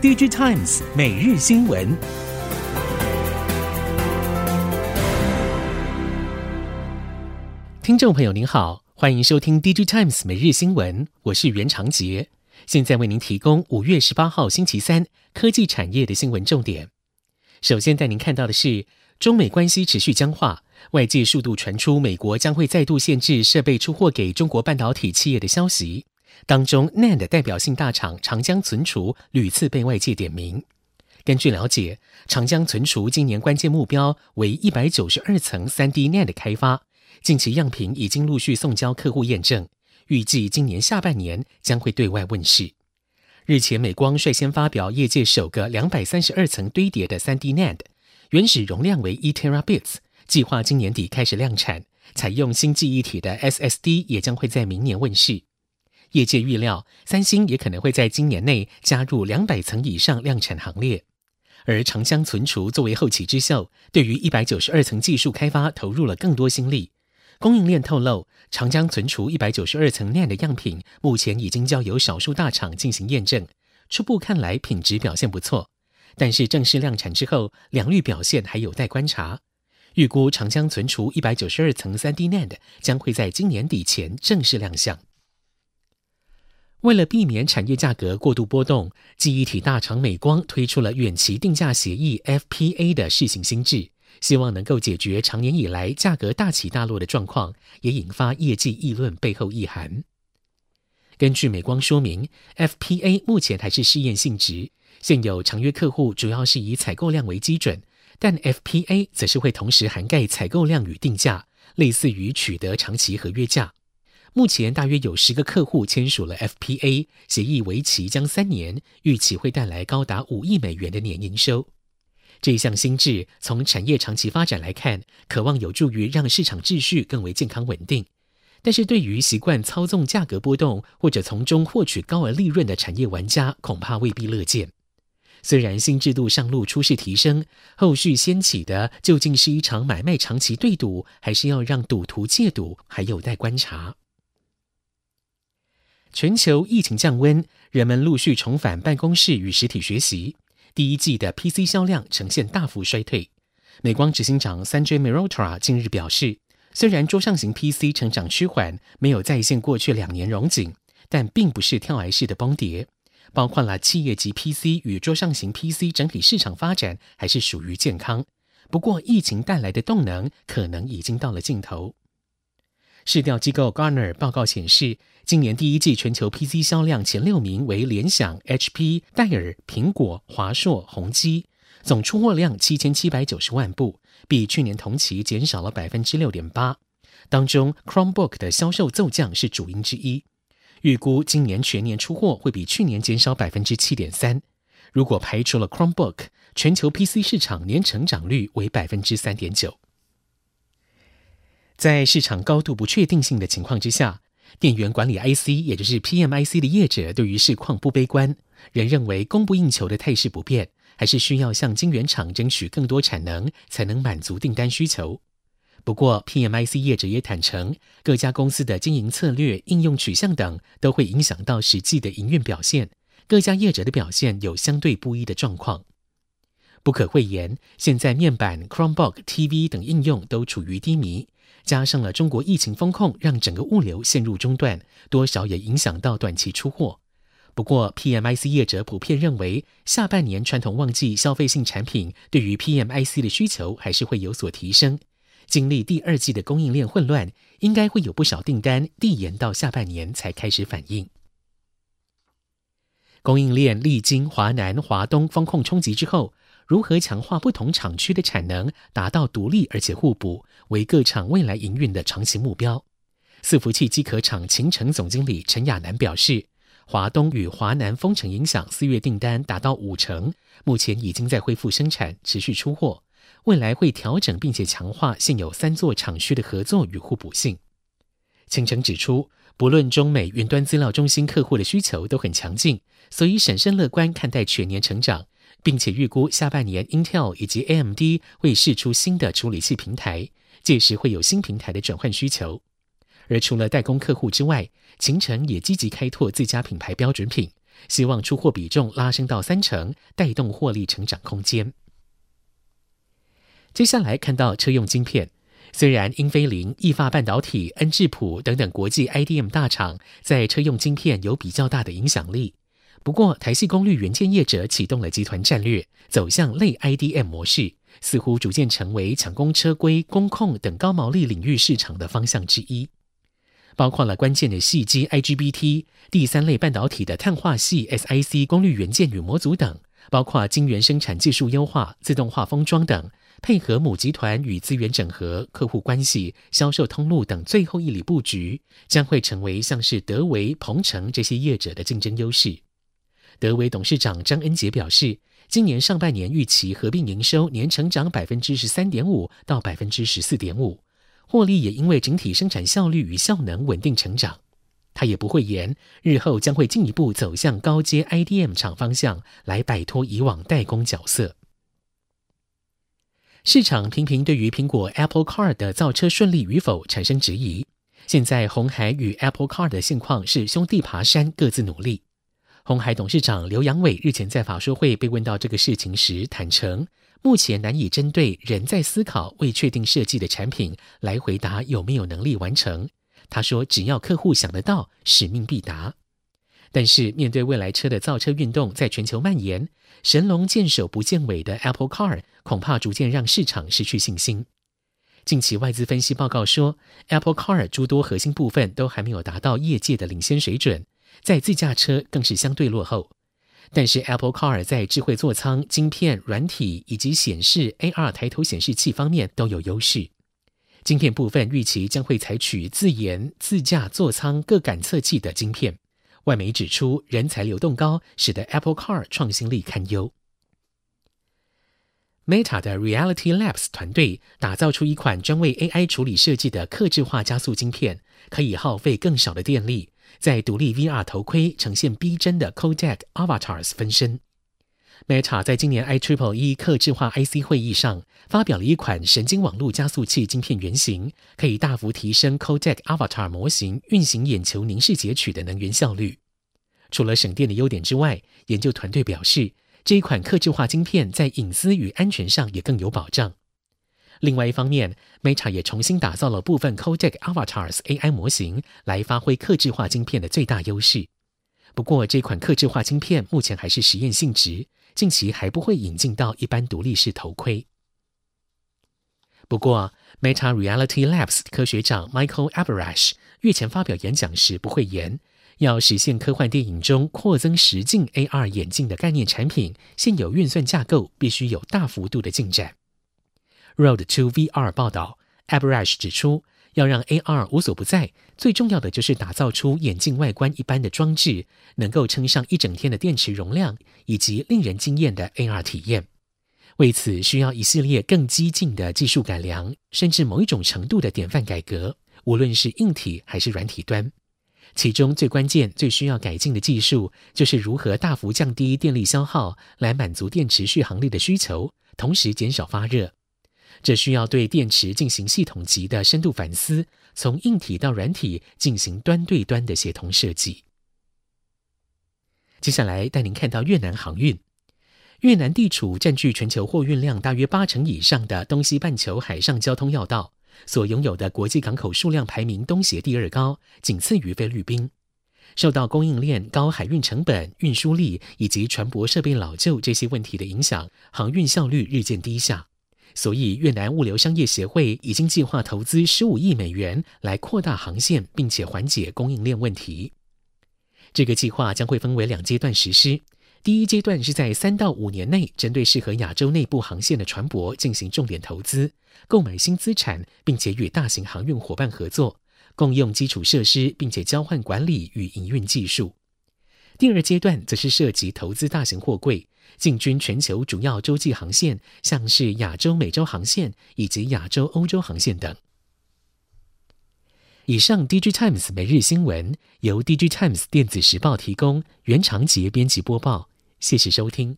DG Times 每日新闻，听众朋友您好，欢迎收听 DG Times 每日新闻，我是袁长杰，现在为您提供五月十八号星期三科技产业的新闻重点。首先带您看到的是，中美关系持续僵化，外界数度传出美国将会再度限制设备出货给中国半导体企业的消息。当中，NAND 代表性大厂长江存储屡次被外界点名。根据了解，长江存储今年关键目标为一百九十二层 3D NAND 开发，近期样品已经陆续送交客户验证，预计今年下半年将会对外问世。日前，美光率先发表业界首个两百三十二层堆叠的 3D NAND，原始容量为一 Terabits，计划今年底开始量产，采用新记忆体的 SSD 也将会在明年问世。业界预料，三星也可能会在今年内加入两百层以上量产行列。而长江存储作为后起之秀，对于一百九十二层技术开发投入了更多心力。供应链透露，长江存储一百九十二层 NAND 的样品目前已经交由少数大厂进行验证，初步看来品质表现不错。但是正式量产之后，良率表现还有待观察。预估长江存储一百九十二层 3D NAND 将会在今年底前正式亮相。为了避免产业价格过度波动，记忆体大厂美光推出了远期定价协议 FPA 的试行新制，希望能够解决长年以来价格大起大落的状况，也引发业界议论背后意涵。根据美光说明，FPA 目前还是试验性质，现有长约客户主要是以采购量为基准，但 FPA 则是会同时涵盖采购量与定价，类似于取得长期合约价。目前大约有十个客户签署了 FPA 协议，为期将三年，预期会带来高达五亿美元的年营收。这项新制从产业长期发展来看，渴望有助于让市场秩序更为健康稳定。但是对于习惯操纵价格波动或者从中获取高额利润的产业玩家，恐怕未必乐见。虽然新制度上路初试提升，后续掀起的究竟是一场买卖长期对赌，还是要让赌徒戒赌，还有待观察。全球疫情降温，人们陆续重返办公室与实体学习。第一季的 PC 销量呈现大幅衰退。美光执行长 Sanjay Merotra 近日表示，虽然桌上型 PC 成长趋缓，没有再现过去两年荣景，但并不是跳崖式的崩跌。包括了企业级 PC 与桌上型 PC 整体市场发展还是属于健康。不过，疫情带来的动能可能已经到了尽头。市调机构 Garner 报告显示，今年第一季全球 PC 销量前六名为联想、HP、戴尔、苹果、华硕、宏基，总出货量七千七百九十万部，比去年同期减少了百分之六点八。当中，Chromebook 的销售骤降是主因之一。预估今年全年出货会比去年减少百分之七点三。如果排除了 Chromebook，全球 PC 市场年成长率为百分之三点九。在市场高度不确定性的情况之下，电源管理 IC，也就是 PMIC 的业者对于市况不悲观，仍认为供不应求的态势不变，还是需要向晶圆厂争取更多产能，才能满足订单需求。不过，PMIC 业者也坦承，各家公司的经营策略、应用取向等都会影响到实际的营运表现，各家业者的表现有相对不一的状况。不可讳言，现在面板、Chromebook、TV 等应用都处于低迷。加上了中国疫情风控，让整个物流陷入中断，多少也影响到短期出货。不过，PMIC 业者普遍认为，下半年传统旺季消费性产品对于 PMIC 的需求还是会有所提升。经历第二季的供应链混乱，应该会有不少订单递延到下半年才开始反应。供应链历经华南、华东风控冲击之后。如何强化不同厂区的产能，达到独立而且互补，为各厂未来营运的长期目标。伺服器机壳厂勤诚总经理陈亚楠表示，华东与华南封城影响，四月订单达到五成，目前已经在恢复生产，持续出货。未来会调整并且强化现有三座厂区的合作与互补性。勤诚指出，不论中美云端资料中心客户的需求都很强劲，所以审慎乐观看待全年成长。并且预估下半年，Intel 以及 AMD 会试出新的处理器平台，届时会有新平台的转换需求。而除了代工客户之外，勤诚也积极开拓自家品牌标准品，希望出货比重拉升到三成，带动获利成长空间。接下来看到车用晶片，虽然英飞凌、意法半导体、恩智浦等等国际 IDM 大厂在车用晶片有比较大的影响力，不过台系功率元件业者启动了集团战略，走向类 IDM 模式，似乎逐渐成为抢攻车规、工控等高毛利领域市场的方向之一。包括了关键的细基 IGBT、第三类半导体的碳化系 SiC 功率元件与模组等，包括晶圆生产技术优化、自动化封装等，配合母集团与资源整合、客户关系、销售通路等最后一里布局，将会成为像是德维、鹏程这些业者的竞争优势。德微董事长张恩杰表示，今年上半年预期合并营收年成长百分之十三点五到百分之十四点五。获利也因为整体生产效率与效能稳定成长，他也不会言日后将会进一步走向高阶 IDM 厂方向，来摆脱以往代工角色。市场频频对于苹果 Apple Car 的造车顺利与否产生质疑。现在红海与 Apple Car 的现况是兄弟爬山，各自努力。鸿海董事长刘扬伟日前在法说会被问到这个事情时，坦承。目前难以针对仍在思考、未确定设计的产品来回答有没有能力完成。他说：“只要客户想得到，使命必达。”但是面对未来车的造车运动在全球蔓延，神龙见首不见尾的 Apple Car 恐怕逐渐让市场失去信心。近期外资分析报告说，Apple Car 诸多核心部分都还没有达到业界的领先水准，在自驾车更是相对落后。但是 Apple Car 在智慧座舱、晶片、软体以及显示 AR 抬头显示器方面都有优势。晶片部分预期将会采取自研自驾座舱各感测器的晶片。外媒指出，人才流动高，使得 Apple Car 创新力堪忧。Meta 的 Reality Labs 团队打造出一款专为 AI 处理设计的客制化加速晶片，可以耗费更少的电力。在独立 VR 头盔呈现逼真的 Codec Avatars 分身，Meta 在今年 IEEE 客制化 IC 会议上发表了一款神经网络加速器晶片原型，可以大幅提升 Codec Avatar 模型运行眼球凝视截取的能源效率。除了省电的优点之外，研究团队表示，这一款客制化晶片在隐私与安全上也更有保障。另外一方面，Meta 也重新打造了部分 Codec Avatars AI 模型，来发挥客制化晶片的最大优势。不过，这款客制化晶片目前还是实验性质，近期还不会引进到一般独立式头盔。不过，Meta Reality Labs 科学长 Michael a b e r a s h 月前发表演讲时不讳言，要实现科幻电影中扩增实境 AR 眼镜的概念产品，现有运算架构必须有大幅度的进展。Road to VR 报道，Aberrash 指出，要让 AR 无所不在，最重要的就是打造出眼镜外观一般的装置，能够撑上一整天的电池容量，以及令人惊艳的 AR 体验。为此，需要一系列更激进的技术改良，甚至某一种程度的典范改革，无论是硬体还是软体端。其中最关键、最需要改进的技术，就是如何大幅降低电力消耗，来满足电池续航力的需求，同时减少发热。这需要对电池进行系统级的深度反思，从硬体到软体进行端对端的协同设计。接下来带您看到越南航运。越南地处占据全球货运量大约八成以上的东西半球海上交通要道，所拥有的国际港口数量排名东协第二高，仅次于菲律宾。受到供应链高海运成本、运输力以及船舶设备老旧这些问题的影响，航运效率日渐低下。所以，越南物流商业协会已经计划投资十五亿美元来扩大航线，并且缓解供应链问题。这个计划将会分为两阶段实施。第一阶段是在三到五年内，针对适合亚洲内部航线的船舶进行重点投资，购买新资产，并且与大型航运伙伴合作，共用基础设施，并且交换管理与营运技术。第二阶段则是涉及投资大型货柜，进军全球主要洲际航线，像是亚洲美洲航线以及亚洲欧洲航线等。以上，DigiTimes 每日新闻由 DigiTimes 电子时报提供，原长杰编辑播报，谢谢收听。